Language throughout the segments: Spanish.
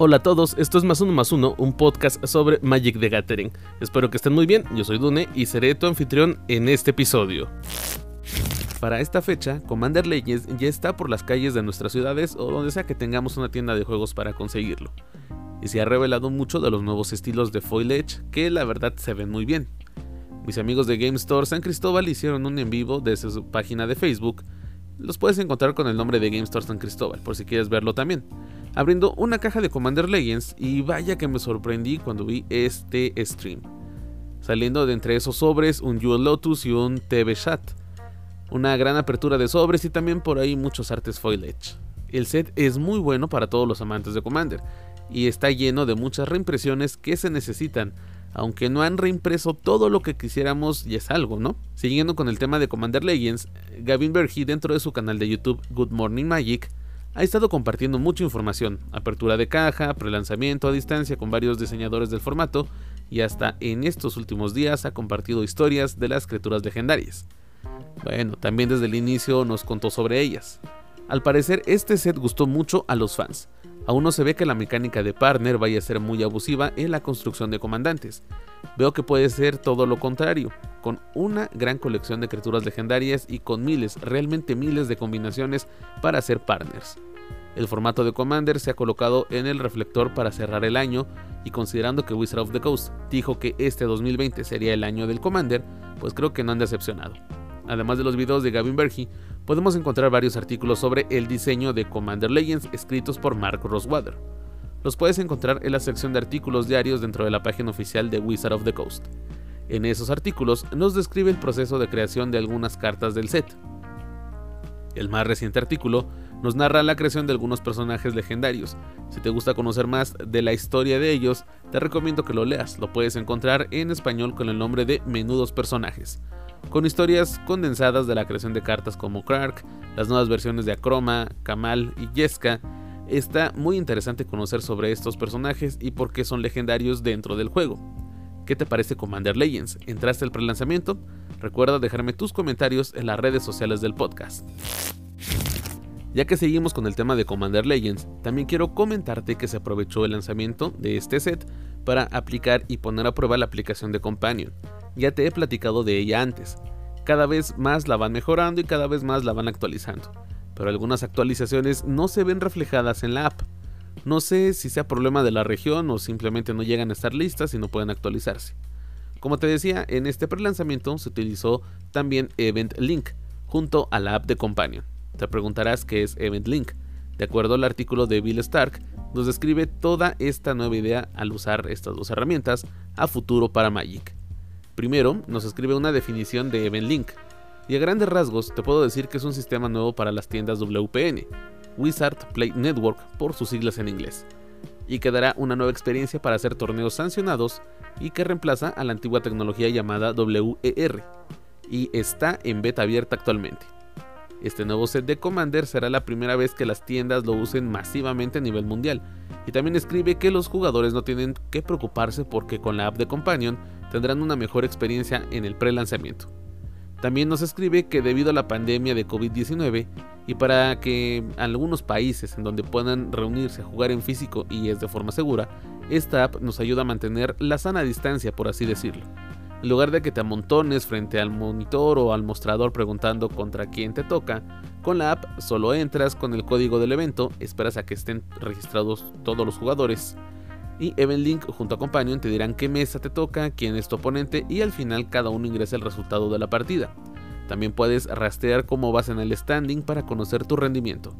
Hola a todos, esto es Más Uno Más Uno, un podcast sobre Magic the Gathering. Espero que estén muy bien, yo soy Dune y seré tu anfitrión en este episodio. Para esta fecha, Commander Legends ya está por las calles de nuestras ciudades o donde sea que tengamos una tienda de juegos para conseguirlo. Y se ha revelado mucho de los nuevos estilos de Foil Edge que la verdad se ven muy bien. Mis amigos de Game Store San Cristóbal hicieron un en vivo desde su página de Facebook. Los puedes encontrar con el nombre de Game Store San Cristóbal por si quieres verlo también abriendo una caja de Commander Legends y vaya que me sorprendí cuando vi este stream. Saliendo de entre esos sobres un Jewel Lotus y un TV Chat. Una gran apertura de sobres y también por ahí muchos artes foliage. El set es muy bueno para todos los amantes de Commander y está lleno de muchas reimpresiones que se necesitan, aunque no han reimpreso todo lo que quisiéramos y es algo, ¿no? Siguiendo con el tema de Commander Legends, Gavin Berge dentro de su canal de YouTube Good Morning Magic ha estado compartiendo mucha información, apertura de caja, prelanzamiento a distancia con varios diseñadores del formato y hasta en estos últimos días ha compartido historias de las criaturas legendarias. Bueno, también desde el inicio nos contó sobre ellas. Al parecer este set gustó mucho a los fans. Aún no se ve que la mecánica de partner vaya a ser muy abusiva en la construcción de comandantes. Veo que puede ser todo lo contrario, con una gran colección de criaturas legendarias y con miles, realmente miles de combinaciones para hacer partners. El formato de Commander se ha colocado en el reflector para cerrar el año y considerando que Wizard of the Coast dijo que este 2020 sería el año del Commander, pues creo que no han decepcionado. Además de los videos de Gavin Berge, podemos encontrar varios artículos sobre el diseño de Commander Legends escritos por Mark Rosewater. Los puedes encontrar en la sección de artículos diarios dentro de la página oficial de Wizard of the Coast. En esos artículos nos describe el proceso de creación de algunas cartas del set. El más reciente artículo nos narra la creación de algunos personajes legendarios. Si te gusta conocer más de la historia de ellos, te recomiendo que lo leas. Lo puedes encontrar en español con el nombre de Menudos Personajes, con historias condensadas de la creación de cartas como Clark, las nuevas versiones de Akroma, Kamal y Jeska. Está muy interesante conocer sobre estos personajes y por qué son legendarios dentro del juego. ¿Qué te parece Commander Legends? ¿Entraste al prelanzamiento? Recuerda dejarme tus comentarios en las redes sociales del podcast. Ya que seguimos con el tema de Commander Legends, también quiero comentarte que se aprovechó el lanzamiento de este set para aplicar y poner a prueba la aplicación de Companion. Ya te he platicado de ella antes. Cada vez más la van mejorando y cada vez más la van actualizando. Pero algunas actualizaciones no se ven reflejadas en la app. No sé si sea problema de la región o simplemente no llegan a estar listas y no pueden actualizarse. Como te decía, en este prelanzamiento se utilizó también Event Link junto a la app de Companion. Te preguntarás qué es Event Link. De acuerdo al artículo de Bill Stark, nos describe toda esta nueva idea al usar estas dos herramientas a futuro para Magic. Primero, nos escribe una definición de Event Link, y a grandes rasgos te puedo decir que es un sistema nuevo para las tiendas WPN, Wizard Play Network por sus siglas en inglés, y que dará una nueva experiencia para hacer torneos sancionados y que reemplaza a la antigua tecnología llamada WER, y está en beta abierta actualmente. Este nuevo set de Commander será la primera vez que las tiendas lo usen masivamente a nivel mundial, y también escribe que los jugadores no tienen que preocuparse porque con la app de Companion tendrán una mejor experiencia en el pre-lanzamiento. También nos escribe que debido a la pandemia de COVID-19 y para que algunos países en donde puedan reunirse a jugar en físico y es de forma segura, esta app nos ayuda a mantener la sana distancia, por así decirlo. En lugar de que te amontones frente al monitor o al mostrador preguntando contra quién te toca, con la app solo entras con el código del evento, esperas a que estén registrados todos los jugadores y Event Link junto a Companion te dirán qué mesa te toca, quién es tu oponente y al final cada uno ingresa el resultado de la partida. También puedes rastrear cómo vas en el standing para conocer tu rendimiento.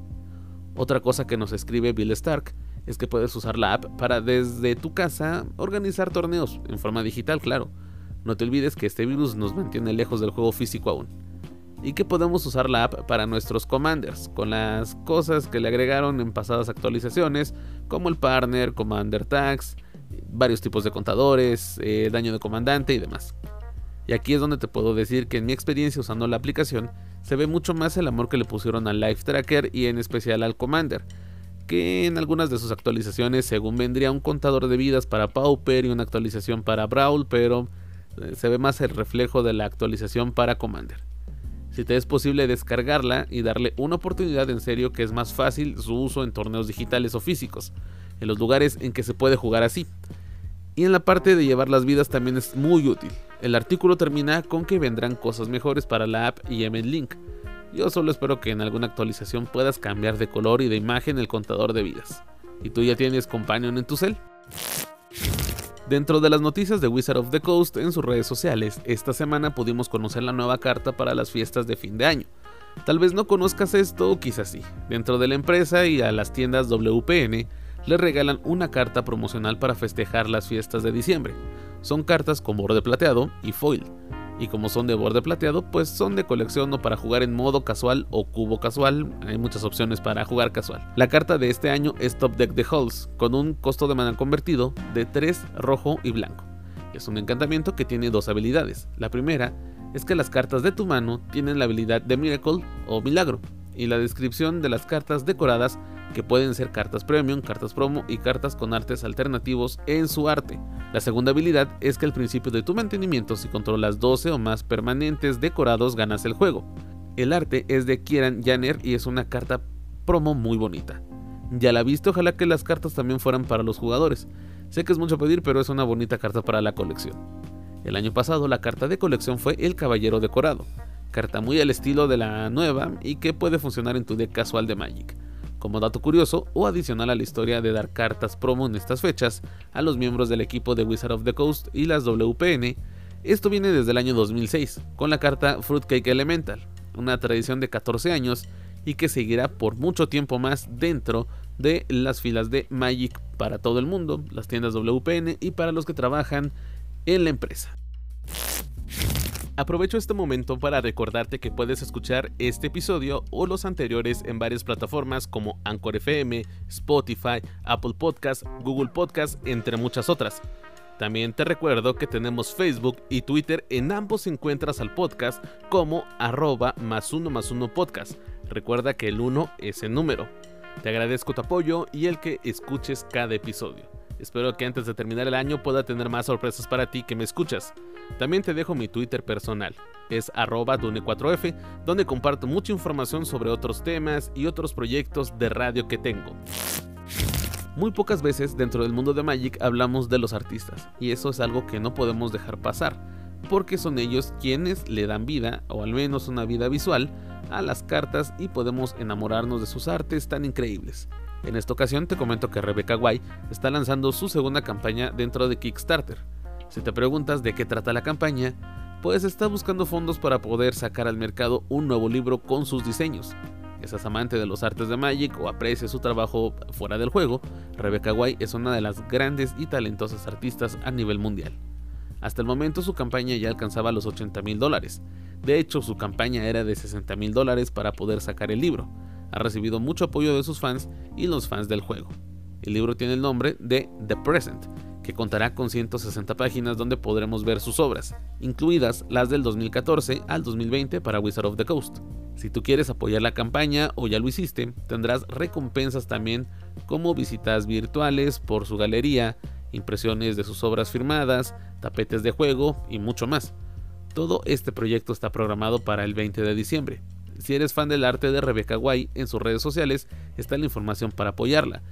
Otra cosa que nos escribe Bill Stark es que puedes usar la app para desde tu casa organizar torneos, en forma digital claro, no te olvides que este virus nos mantiene lejos del juego físico aún. Y que podemos usar la app para nuestros commanders, con las cosas que le agregaron en pasadas actualizaciones, como el partner, commander tags, varios tipos de contadores, eh, daño de comandante y demás. Y aquí es donde te puedo decir que en mi experiencia usando la aplicación se ve mucho más el amor que le pusieron al Life Tracker y en especial al Commander, que en algunas de sus actualizaciones según vendría un contador de vidas para Pauper y una actualización para Brawl, pero se ve más el reflejo de la actualización para Commander. Si te es posible descargarla y darle una oportunidad en serio que es más fácil su uso en torneos digitales o físicos. en los lugares en que se puede jugar así. Y en la parte de llevar las vidas también es muy útil. El artículo termina con que vendrán cosas mejores para la app y Link. Yo solo espero que en alguna actualización puedas cambiar de color y de imagen el contador de vidas. ¿Y tú ya tienes Companion en tu cel? Dentro de las noticias de Wizard of the Coast en sus redes sociales, esta semana pudimos conocer la nueva carta para las fiestas de fin de año. Tal vez no conozcas esto quizás sí. Dentro de la empresa y a las tiendas WPN le regalan una carta promocional para festejar las fiestas de diciembre. Son cartas con borde plateado y foil. Y como son de borde plateado, pues son de colección o para jugar en modo casual o cubo casual. Hay muchas opciones para jugar casual. La carta de este año es Top Deck de Halls, con un costo de mana convertido de 3 rojo y blanco. Es un encantamiento que tiene dos habilidades. La primera es que las cartas de tu mano tienen la habilidad de Miracle o Milagro, y la descripción de las cartas decoradas que pueden ser cartas premium, cartas promo y cartas con artes alternativos en su arte. La segunda habilidad es que al principio de tu mantenimiento si controlas 12 o más permanentes decorados ganas el juego. El arte es de Kieran Janner y es una carta promo muy bonita. Ya la viste, ojalá que las cartas también fueran para los jugadores. Sé que es mucho pedir, pero es una bonita carta para la colección. El año pasado la carta de colección fue el Caballero Decorado carta muy al estilo de la nueva y que puede funcionar en tu deck casual de Magic. Como dato curioso o adicional a la historia de dar cartas promo en estas fechas a los miembros del equipo de Wizard of the Coast y las WPN, esto viene desde el año 2006 con la carta Fruitcake Elemental, una tradición de 14 años y que seguirá por mucho tiempo más dentro de las filas de Magic para todo el mundo, las tiendas WPN y para los que trabajan en la empresa. Aprovecho este momento para recordarte que puedes escuchar este episodio o los anteriores en varias plataformas como Anchor FM, Spotify, Apple Podcast, Google Podcast, entre muchas otras. También te recuerdo que tenemos Facebook y Twitter, en ambos encuentras al podcast como arroba más uno más uno podcast. Recuerda que el 1 es el número. Te agradezco tu apoyo y el que escuches cada episodio. Espero que antes de terminar el año pueda tener más sorpresas para ti que me escuchas. También te dejo mi Twitter personal, es arroba dune4f, donde comparto mucha información sobre otros temas y otros proyectos de radio que tengo. Muy pocas veces dentro del mundo de Magic hablamos de los artistas, y eso es algo que no podemos dejar pasar, porque son ellos quienes le dan vida, o al menos una vida visual, a las cartas y podemos enamorarnos de sus artes tan increíbles. En esta ocasión te comento que Rebecca White está lanzando su segunda campaña dentro de Kickstarter. Si te preguntas de qué trata la campaña, pues está buscando fondos para poder sacar al mercado un nuevo libro con sus diseños. Estás amante de los artes de Magic o aprecias su trabajo fuera del juego, Rebecca White es una de las grandes y talentosas artistas a nivel mundial. Hasta el momento su campaña ya alcanzaba los 80 mil dólares. De hecho, su campaña era de 60 mil dólares para poder sacar el libro ha recibido mucho apoyo de sus fans y los fans del juego. El libro tiene el nombre de The Present, que contará con 160 páginas donde podremos ver sus obras, incluidas las del 2014 al 2020 para Wizard of the Coast. Si tú quieres apoyar la campaña o ya lo hiciste, tendrás recompensas también como visitas virtuales por su galería, impresiones de sus obras firmadas, tapetes de juego y mucho más. Todo este proyecto está programado para el 20 de diciembre, si eres fan del arte de Rebecca White, en sus redes sociales está la información para apoyarla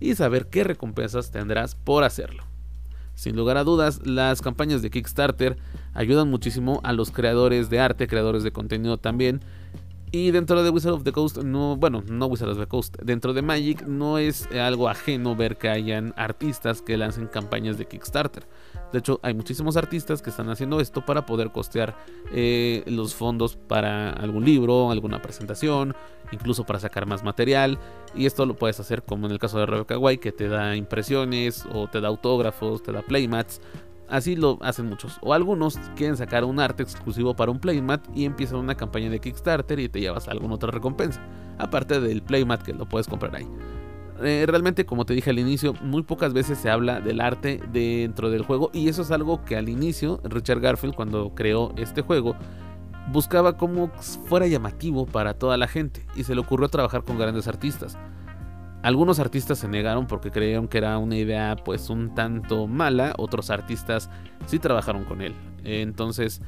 y saber qué recompensas tendrás por hacerlo. Sin lugar a dudas, las campañas de Kickstarter ayudan muchísimo a los creadores de arte, creadores de contenido también, y dentro de Wizard of the Coast, no, bueno, no Wizard of the Coast, dentro de Magic no es algo ajeno ver que hayan artistas que lancen campañas de Kickstarter. De hecho, hay muchísimos artistas que están haciendo esto para poder costear eh, los fondos para algún libro, alguna presentación, incluso para sacar más material. Y esto lo puedes hacer como en el caso de Rebecca White, que te da impresiones o te da autógrafos, te da playmats Así lo hacen muchos. O algunos quieren sacar un arte exclusivo para un playmat y empiezan una campaña de Kickstarter y te llevas alguna otra recompensa. Aparte del playmat que lo puedes comprar ahí. Eh, realmente, como te dije al inicio, muy pocas veces se habla del arte dentro del juego. Y eso es algo que al inicio, Richard Garfield, cuando creó este juego, buscaba como fuera llamativo para toda la gente. Y se le ocurrió trabajar con grandes artistas. Algunos artistas se negaron porque creyeron que era una idea pues un tanto mala, otros artistas sí trabajaron con él. Entonces,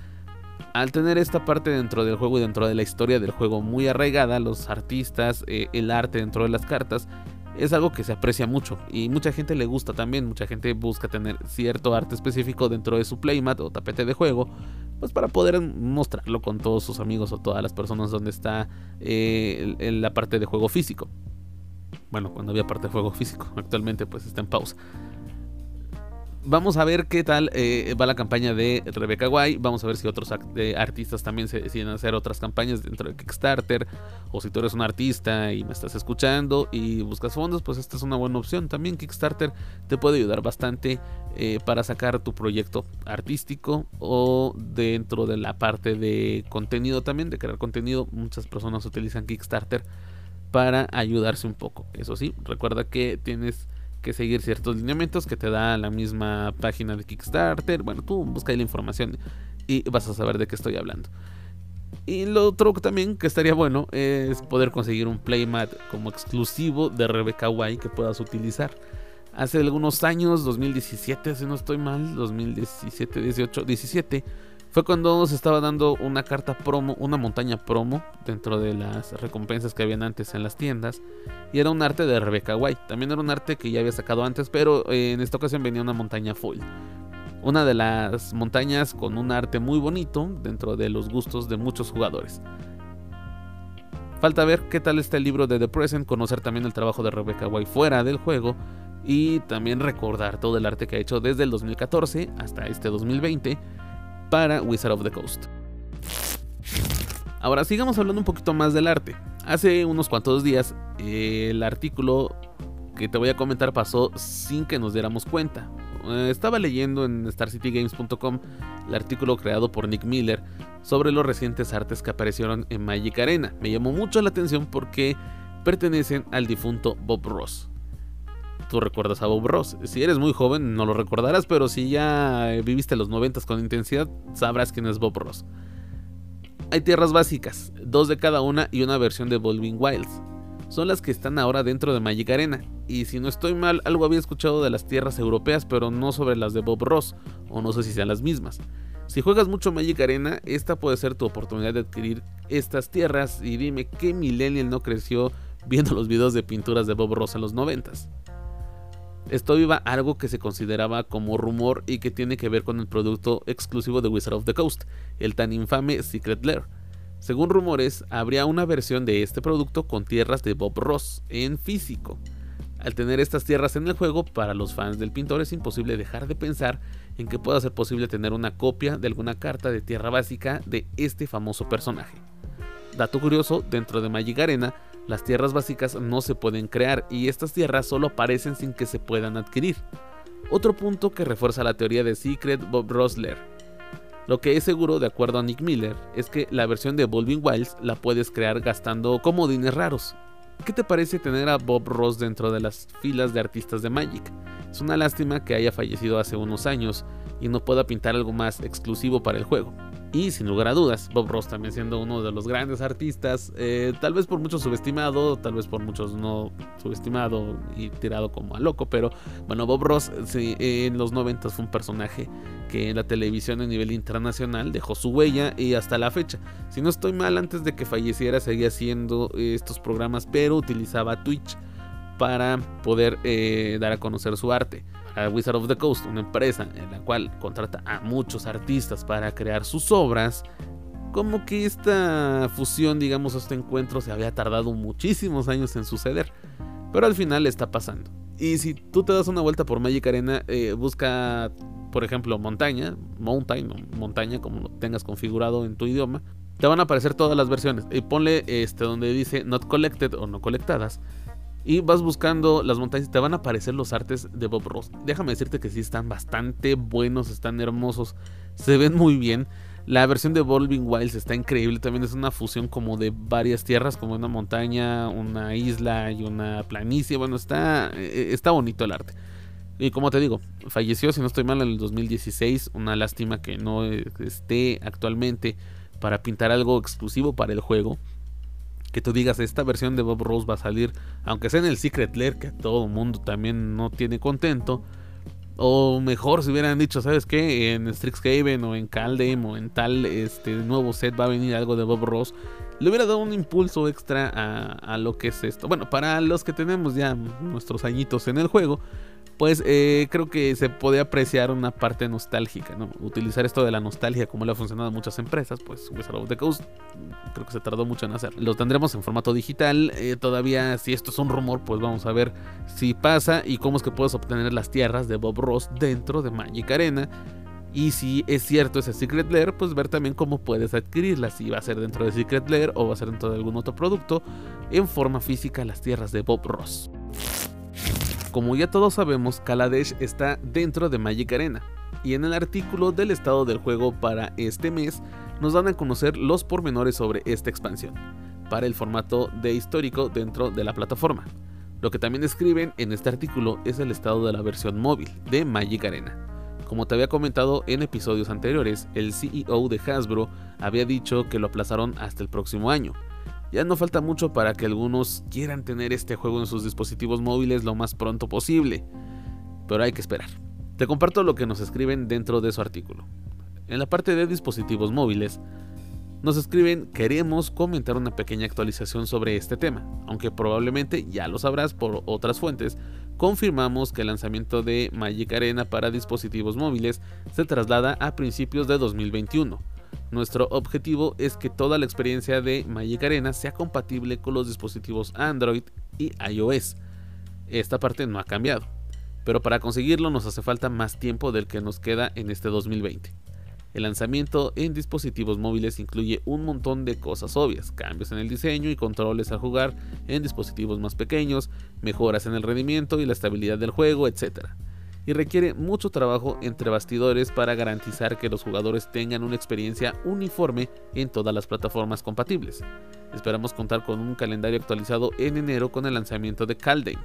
al tener esta parte dentro del juego y dentro de la historia del juego muy arraigada, los artistas, eh, el arte dentro de las cartas, es algo que se aprecia mucho y mucha gente le gusta también, mucha gente busca tener cierto arte específico dentro de su playmat o tapete de juego, pues para poder mostrarlo con todos sus amigos o todas las personas donde está eh, la parte de juego físico. Bueno, cuando había parte de juego físico, actualmente pues está en pausa. Vamos a ver qué tal eh, va la campaña de Rebecca White. Vamos a ver si otros eh, artistas también se deciden hacer otras campañas dentro de Kickstarter. O si tú eres un artista y me estás escuchando y buscas fondos, pues esta es una buena opción. También Kickstarter te puede ayudar bastante eh, para sacar tu proyecto artístico o dentro de la parte de contenido también, de crear contenido. Muchas personas utilizan Kickstarter para ayudarse un poco. Eso sí, recuerda que tienes que seguir ciertos lineamientos que te da la misma página de Kickstarter. Bueno, tú busca la información y vas a saber de qué estoy hablando. Y lo otro también que estaría bueno es poder conseguir un playmat como exclusivo de Rebecca White que puedas utilizar. Hace algunos años, 2017, si no estoy mal, 2017, 18, 17 fue cuando se estaba dando una carta promo, una montaña promo dentro de las recompensas que habían antes en las tiendas. Y era un arte de Rebecca White. También era un arte que ya había sacado antes, pero en esta ocasión venía una montaña full. Una de las montañas con un arte muy bonito dentro de los gustos de muchos jugadores. Falta ver qué tal está el libro de The Present, conocer también el trabajo de Rebecca White fuera del juego y también recordar todo el arte que ha hecho desde el 2014 hasta este 2020 para Wizard of the Coast. Ahora sigamos hablando un poquito más del arte. Hace unos cuantos días el artículo que te voy a comentar pasó sin que nos diéramos cuenta. Eh, estaba leyendo en StarCityGames.com el artículo creado por Nick Miller sobre los recientes artes que aparecieron en Magic Arena. Me llamó mucho la atención porque pertenecen al difunto Bob Ross tú recuerdas a Bob Ross. Si eres muy joven no lo recordarás, pero si ya viviste los 90 con intensidad, sabrás quién es Bob Ross. Hay tierras básicas, dos de cada una y una versión de Volving Wilds. Son las que están ahora dentro de Magic Arena. Y si no estoy mal, algo había escuchado de las tierras europeas, pero no sobre las de Bob Ross, o no sé si sean las mismas. Si juegas mucho Magic Arena, esta puede ser tu oportunidad de adquirir estas tierras y dime qué millennial no creció viendo los videos de pinturas de Bob Ross en los 90 esto iba algo que se consideraba como rumor y que tiene que ver con el producto exclusivo de Wizard of the Coast, el tan infame Secret Lair. Según rumores, habría una versión de este producto con tierras de Bob Ross en físico. Al tener estas tierras en el juego, para los fans del pintor es imposible dejar de pensar en que pueda ser posible tener una copia de alguna carta de tierra básica de este famoso personaje. Dato curioso, dentro de Magic Arena las tierras básicas no se pueden crear y estas tierras solo aparecen sin que se puedan adquirir. Otro punto que refuerza la teoría de Secret Bob Rosler. Lo que es seguro, de acuerdo a Nick Miller, es que la versión de Volving Wilds la puedes crear gastando comodines raros. ¿Qué te parece tener a Bob Ross dentro de las filas de artistas de Magic? Es una lástima que haya fallecido hace unos años y no pueda pintar algo más exclusivo para el juego. Y sin lugar a dudas, Bob Ross también siendo uno de los grandes artistas, eh, tal vez por muchos subestimado, tal vez por muchos no subestimado y tirado como a loco, pero bueno, Bob Ross en los 90 fue un personaje que en la televisión a nivel internacional dejó su huella y hasta la fecha. Si no estoy mal, antes de que falleciera seguía haciendo estos programas, pero utilizaba Twitch para poder eh, dar a conocer su arte a Wizard of the Coast, una empresa en la cual contrata a muchos artistas para crear sus obras, como que esta fusión, digamos, este encuentro se había tardado muchísimos años en suceder, pero al final está pasando. Y si tú te das una vuelta por Magic Arena, eh, busca, por ejemplo, montaña, mountain montaña, como lo tengas configurado en tu idioma, te van a aparecer todas las versiones. Y ponle este donde dice not collected o no colectadas y vas buscando las montañas y te van a aparecer los artes de Bob Ross. Déjame decirte que sí están bastante buenos, están hermosos, se ven muy bien. La versión de Volving Wilds está increíble, también es una fusión como de varias tierras, como una montaña, una isla y una planicie. Bueno, está, eh, está bonito el arte. Y como te digo, falleció, si no estoy mal, en el 2016. Una lástima que no esté actualmente para pintar algo exclusivo para el juego que tú digas, esta versión de Bob Rose va a salir, aunque sea en el Secret Lair, que todo el mundo también no tiene contento. O mejor si hubieran dicho, ¿sabes qué? En Strixhaven o en Caldem o en tal este nuevo set va a venir algo de Bob Ross. le hubiera dado un impulso extra a, lo que es esto. Bueno, para los que tenemos ya nuestros añitos en el juego, pues eh, creo que se puede apreciar una parte nostálgica, ¿no? Utilizar esto de la nostalgia como le ha funcionado a muchas empresas, pues Wizard of the Coast creo que se tardó mucho en hacer. Lo tendremos en formato digital, eh, todavía si esto es un rumor, pues vamos a ver si pasa y cómo es que puedes obtener las tierras de Bob Ross dentro de Magic Arena. Y si es cierto ese Secret Lair, pues ver también cómo puedes adquirirlas. Si va a ser dentro de Secret Lair o va a ser dentro de algún otro producto en forma física las tierras de Bob Ross. Como ya todos sabemos, Kaladesh está dentro de Magic Arena, y en el artículo del estado del juego para este mes nos dan a conocer los pormenores sobre esta expansión, para el formato de histórico dentro de la plataforma. Lo que también escriben en este artículo es el estado de la versión móvil de Magic Arena. Como te había comentado en episodios anteriores, el CEO de Hasbro había dicho que lo aplazaron hasta el próximo año, ya no falta mucho para que algunos quieran tener este juego en sus dispositivos móviles lo más pronto posible, pero hay que esperar. Te comparto lo que nos escriben dentro de su artículo. En la parte de dispositivos móviles, nos escriben queremos comentar una pequeña actualización sobre este tema, aunque probablemente ya lo sabrás por otras fuentes, confirmamos que el lanzamiento de Magic Arena para dispositivos móviles se traslada a principios de 2021 nuestro objetivo es que toda la experiencia de Magic Arena sea compatible con los dispositivos Android y iOS. Esta parte no ha cambiado, pero para conseguirlo nos hace falta más tiempo del que nos queda en este 2020. El lanzamiento en dispositivos móviles incluye un montón de cosas obvias, cambios en el diseño y controles al jugar en dispositivos más pequeños, mejoras en el rendimiento y la estabilidad del juego, etc y requiere mucho trabajo entre bastidores para garantizar que los jugadores tengan una experiencia uniforme en todas las plataformas compatibles. Esperamos contar con un calendario actualizado en enero con el lanzamiento de Kaldheim.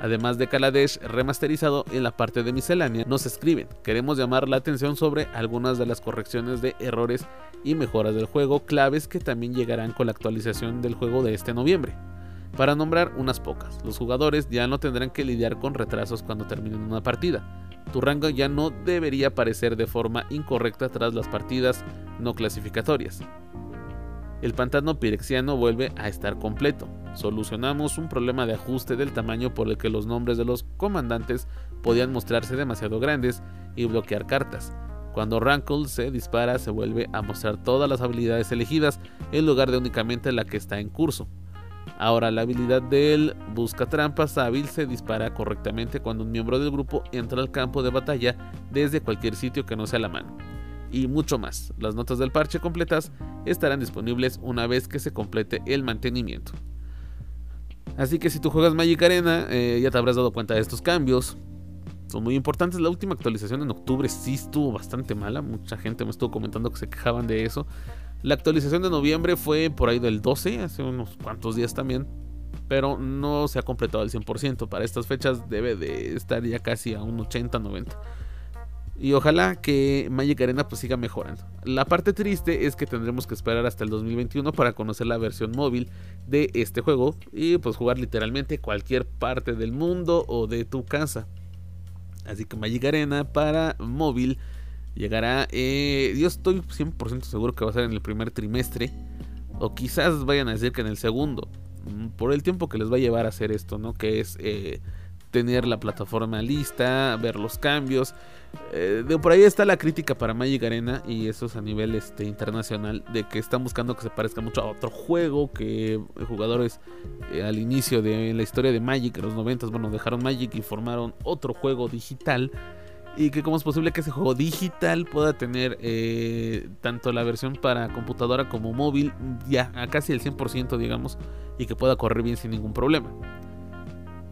Además de Kaladesh remasterizado en la parte de miscelánea, nos escriben, queremos llamar la atención sobre algunas de las correcciones de errores y mejoras del juego claves que también llegarán con la actualización del juego de este noviembre. Para nombrar unas pocas, los jugadores ya no tendrán que lidiar con retrasos cuando terminen una partida. Tu rango ya no debería aparecer de forma incorrecta tras las partidas no clasificatorias. El pantano pirexiano vuelve a estar completo. Solucionamos un problema de ajuste del tamaño por el que los nombres de los comandantes podían mostrarse demasiado grandes y bloquear cartas. Cuando Rankle se dispara se vuelve a mostrar todas las habilidades elegidas en lugar de únicamente la que está en curso. Ahora la habilidad del busca trampas hábil se dispara correctamente cuando un miembro del grupo entra al campo de batalla desde cualquier sitio que no sea la mano. Y mucho más. Las notas del parche completas estarán disponibles una vez que se complete el mantenimiento. Así que si tú juegas Magic Arena, eh, ya te habrás dado cuenta de estos cambios. Son muy importantes. La última actualización en octubre sí estuvo bastante mala. Mucha gente me estuvo comentando que se quejaban de eso. La actualización de noviembre fue por ahí del 12, hace unos cuantos días también. Pero no se ha completado al 100%. Para estas fechas debe de estar ya casi a un 80-90. Y ojalá que Magic Arena pues siga mejorando. La parte triste es que tendremos que esperar hasta el 2021 para conocer la versión móvil de este juego y pues jugar literalmente cualquier parte del mundo o de tu casa. Así que Magic Arena para móvil Llegará, eh, yo estoy 100% seguro que va a ser en el primer trimestre. O quizás vayan a decir que en el segundo. Mm, por el tiempo que les va a llevar a hacer esto, ¿no? Que es eh, tener la plataforma lista, ver los cambios. Eh, de por ahí está la crítica para Magic Arena y eso es a nivel este, internacional de que están buscando que se parezca mucho a otro juego que jugadores al inicio de la historia de Magic en los 90 bueno dejaron Magic y formaron otro juego digital y que cómo es posible que ese juego digital pueda tener eh, tanto la versión para computadora como móvil ya a casi el 100% digamos y que pueda correr bien sin ningún problema.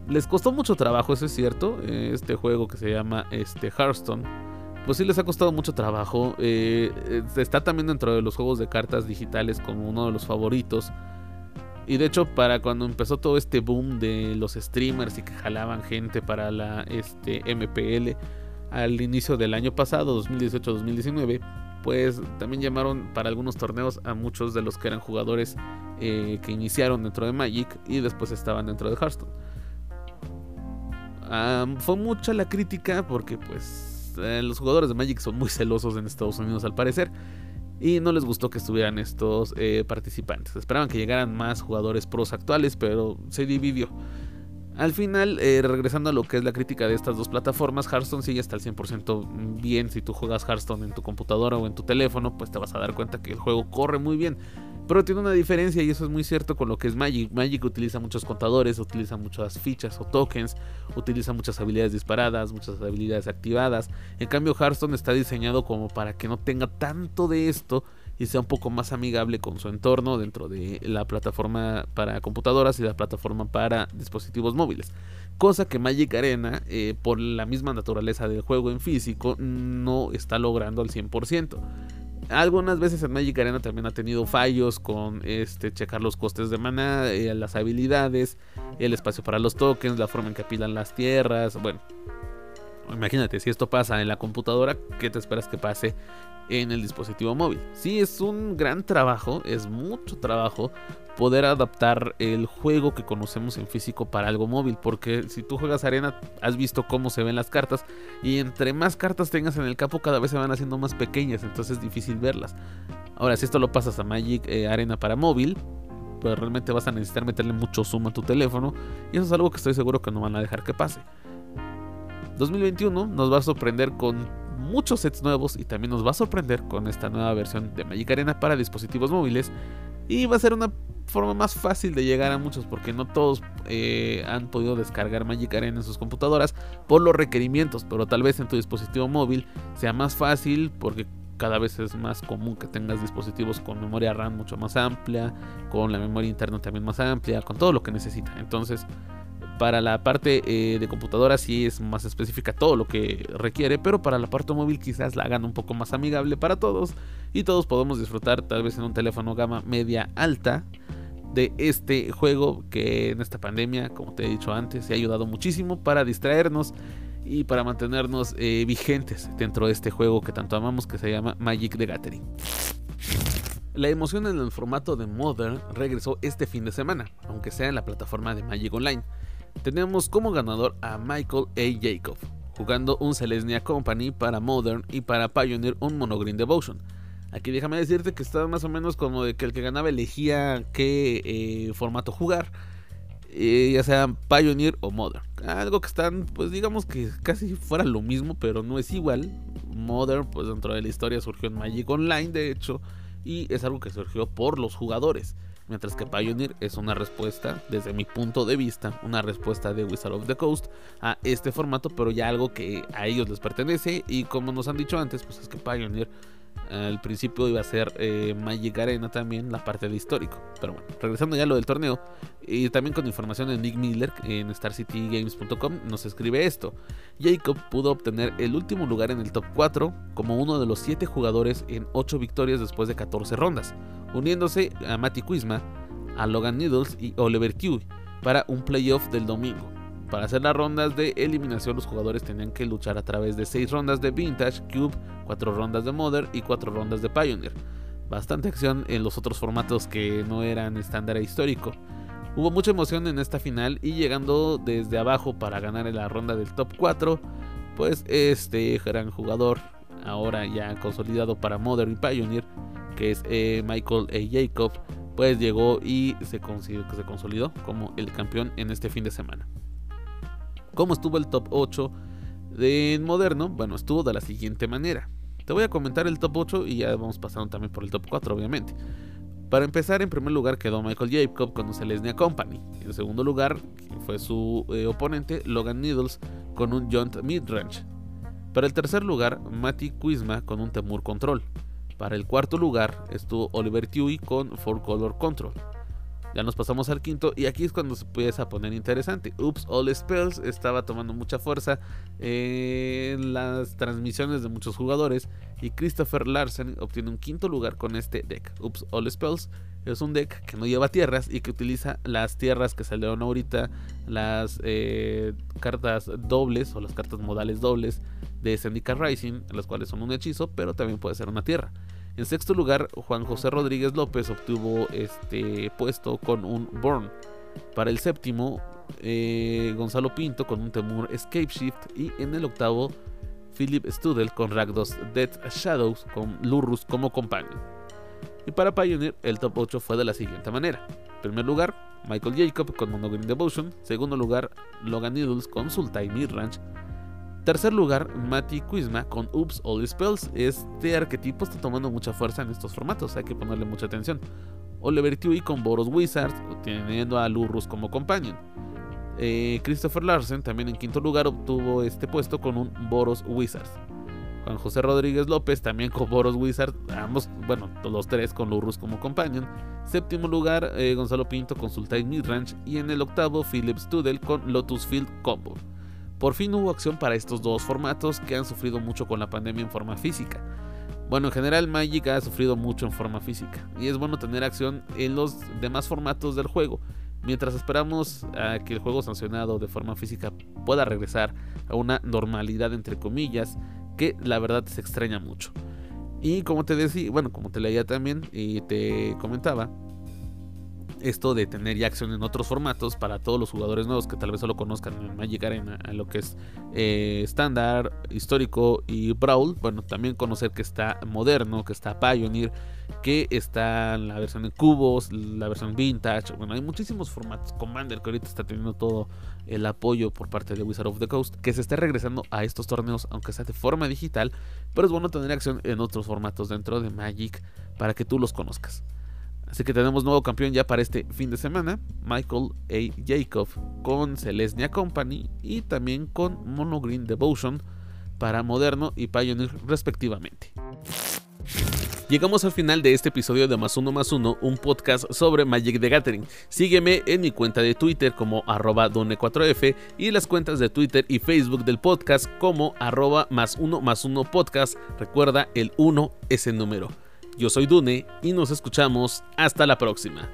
Les costó mucho trabajo, eso es cierto, este juego que se llama este, Hearthstone. Pues sí les ha costado mucho trabajo. Eh, eh, está también dentro de los juegos de cartas digitales como uno de los favoritos. Y de hecho, para cuando empezó todo este boom de los streamers y que jalaban gente para la este, MPL, al inicio del año pasado, 2018-2019, pues también llamaron para algunos torneos a muchos de los que eran jugadores eh, que iniciaron dentro de Magic y después estaban dentro de Hearthstone. fue mucha la crítica porque pues eh, los jugadores de Magic son muy celosos en Estados Unidos al parecer y no les gustó que estuvieran estos eh, participantes. Esperaban que llegaran más jugadores pros actuales, pero se dividió. Al final, eh, regresando a lo que es la crítica de estas dos plataformas, Hearthstone sigue hasta el 100% bien. Si tú juegas Hearthstone en tu computadora o en tu teléfono, pues te vas a dar cuenta que el juego corre muy bien. Pero tiene una diferencia y eso es muy cierto con lo que es Magic. Magic utiliza muchos contadores, utiliza muchas fichas o tokens, utiliza muchas habilidades disparadas, muchas habilidades activadas. En cambio, Hearthstone está diseñado como para que no tenga tanto de esto y sea un poco más amigable con su entorno dentro de la plataforma para computadoras y la plataforma para dispositivos móviles. Cosa que Magic Arena, eh, por la misma naturaleza del juego en físico, no está logrando al 100%. Algunas veces en Magic Arena también ha tenido fallos con este checar los costes de mana, eh, las habilidades, el espacio para los tokens, la forma en que apilan las tierras. Bueno, imagínate, si esto pasa en la computadora, ¿qué te esperas que pase en el dispositivo móvil. Sí, es un gran trabajo, es mucho trabajo poder adaptar el juego que conocemos en físico para algo móvil, porque si tú juegas arena has visto cómo se ven las cartas y entre más cartas tengas en el campo cada vez se van haciendo más pequeñas, entonces es difícil verlas. Ahora, si esto lo pasas a Magic eh, Arena para móvil, pues realmente vas a necesitar meterle mucho zoom a tu teléfono y eso es algo que estoy seguro que no van a dejar que pase. 2021 nos va a sorprender con muchos sets nuevos y también nos va a sorprender con esta nueva versión de Magic Arena para dispositivos móviles y va a ser una forma más fácil de llegar a muchos porque no todos eh, han podido descargar Magic Arena en sus computadoras por los requerimientos, pero tal vez en tu dispositivo móvil sea más fácil porque cada vez es más común que tengas dispositivos con memoria RAM mucho más amplia, con la memoria interna también más amplia, con todo lo que necesita. Entonces, para la parte eh, de computadora sí es más específica todo lo que requiere, pero para la parte móvil quizás la hagan un poco más amigable para todos y todos podemos disfrutar tal vez en un teléfono gama media alta de este juego que en esta pandemia, como te he dicho antes, se ha ayudado muchísimo para distraernos y para mantenernos eh, vigentes dentro de este juego que tanto amamos que se llama Magic the Gathering. La emoción en el formato de Modern regresó este fin de semana, aunque sea en la plataforma de Magic Online tenemos como ganador a Michael A. Jacob, jugando un Selesnya Company para Modern y para Pioneer un Monogreen Devotion. Aquí déjame decirte que estaba más o menos como de que el que ganaba elegía qué eh, formato jugar, eh, ya sea Pioneer o Modern. Algo que están, pues digamos que casi fuera lo mismo, pero no es igual. Modern, pues dentro de la historia surgió en Magic Online, de hecho, y es algo que surgió por los jugadores. Mientras que Pioneer es una respuesta, desde mi punto de vista, una respuesta de Wizard of the Coast a este formato, pero ya algo que a ellos les pertenece. Y como nos han dicho antes, pues es que Pioneer al principio iba a ser eh, Magic Arena también, la parte de histórico. Pero bueno, regresando ya a lo del torneo, y también con información de Nick Miller en StarCityGames.com, nos escribe esto. Jacob pudo obtener el último lugar en el top 4 como uno de los 7 jugadores en 8 victorias después de 14 rondas, uniéndose a Matty Quisma, a Logan Needles y Oliver Q para un playoff del domingo. Para hacer las rondas de eliminación, los jugadores tenían que luchar a través de 6 rondas de Vintage, Cube, 4 rondas de Modern y 4 rondas de Pioneer. Bastante acción en los otros formatos que no eran estándar e histórico. Hubo mucha emoción en esta final y llegando desde abajo para ganar en la ronda del top 4, pues este gran jugador, ahora ya consolidado para Modern y Pioneer, que es eh, Michael A. Jacob, pues llegó y se, se consolidó como el campeón en este fin de semana. ¿Cómo estuvo el top 8 de moderno? Bueno, estuvo de la siguiente manera. Te voy a comentar el top 8 y ya vamos pasando también por el top 4, obviamente. Para empezar, en primer lugar quedó Michael Jacob con un Selesnya Company. En segundo lugar, fue su eh, oponente, Logan Needles, con un Mid Midrange. Para el tercer lugar, Matty Quisma con un Temur Control. Para el cuarto lugar estuvo Oliver Tui con Four Color Control. Ya nos pasamos al quinto y aquí es cuando se empieza poner interesante. Oops All Spells estaba tomando mucha fuerza en las transmisiones de muchos jugadores y Christopher Larsen obtiene un quinto lugar con este deck. Oops All Spells es un deck que no lleva tierras y que utiliza las tierras que salieron ahorita, las eh, cartas dobles o las cartas modales dobles de Syndicate Rising, las cuales son un hechizo, pero también puede ser una tierra. En sexto lugar, Juan José Rodríguez López obtuvo este puesto con un Born. Para el séptimo, eh, Gonzalo Pinto con un Temur Escape Shift. Y en el octavo, Philip Studel con Ragdos Dead Shadows con Lurrus como companion. Y para Pioneer, el top 8 fue de la siguiente manera. primer lugar, Michael Jacob con Monogreen Devotion. Segundo lugar, Logan Needles con Sultai Midrange. Tercer lugar, Matty Quizma con Oops All Spells. Este arquetipo está tomando mucha fuerza en estos formatos, hay que ponerle mucha atención. Oliver Tui con Boros Wizards, teniendo a Lurrus como companion. Eh, Christopher Larsen también en quinto lugar obtuvo este puesto con un Boros Wizards. Juan José Rodríguez López también con Boros Wizard, ambos, bueno, los tres con Lurrus como companion. Séptimo lugar, eh, Gonzalo Pinto con Sultan Midrange. Y en el octavo, Philip Studel con Lotus Field Combo. Por fin hubo acción para estos dos formatos que han sufrido mucho con la pandemia en forma física. Bueno, en general Magic ha sufrido mucho en forma física y es bueno tener acción en los demás formatos del juego. Mientras esperamos a que el juego sancionado de forma física pueda regresar a una normalidad entre comillas, que la verdad se extraña mucho. Y como te decía, bueno, como te leía también y te comentaba, esto de tener ya acción en otros formatos para todos los jugadores nuevos que tal vez solo conozcan en Magic Arena a lo que es eh, estándar, histórico y Brawl. Bueno, también conocer que está moderno, que está Pioneer, que está la versión en cubos, la versión vintage. Bueno, hay muchísimos formatos. Commander que ahorita está teniendo todo el apoyo por parte de Wizard of the Coast, que se está regresando a estos torneos, aunque sea de forma digital. Pero es bueno tener acción en otros formatos dentro de Magic para que tú los conozcas. Así que tenemos nuevo campeón ya para este fin de semana, Michael A. Jacob con Celestia Company y también con Mono Green Devotion para Moderno y Pioneer respectivamente. Llegamos al final de este episodio de Más Uno Más Uno, un podcast sobre Magic the Gathering. Sígueme en mi cuenta de Twitter como arroba done4f y las cuentas de Twitter y Facebook del podcast como arroba más uno más uno podcast. Recuerda, el 1 es el número. Yo soy Dune y nos escuchamos hasta la próxima.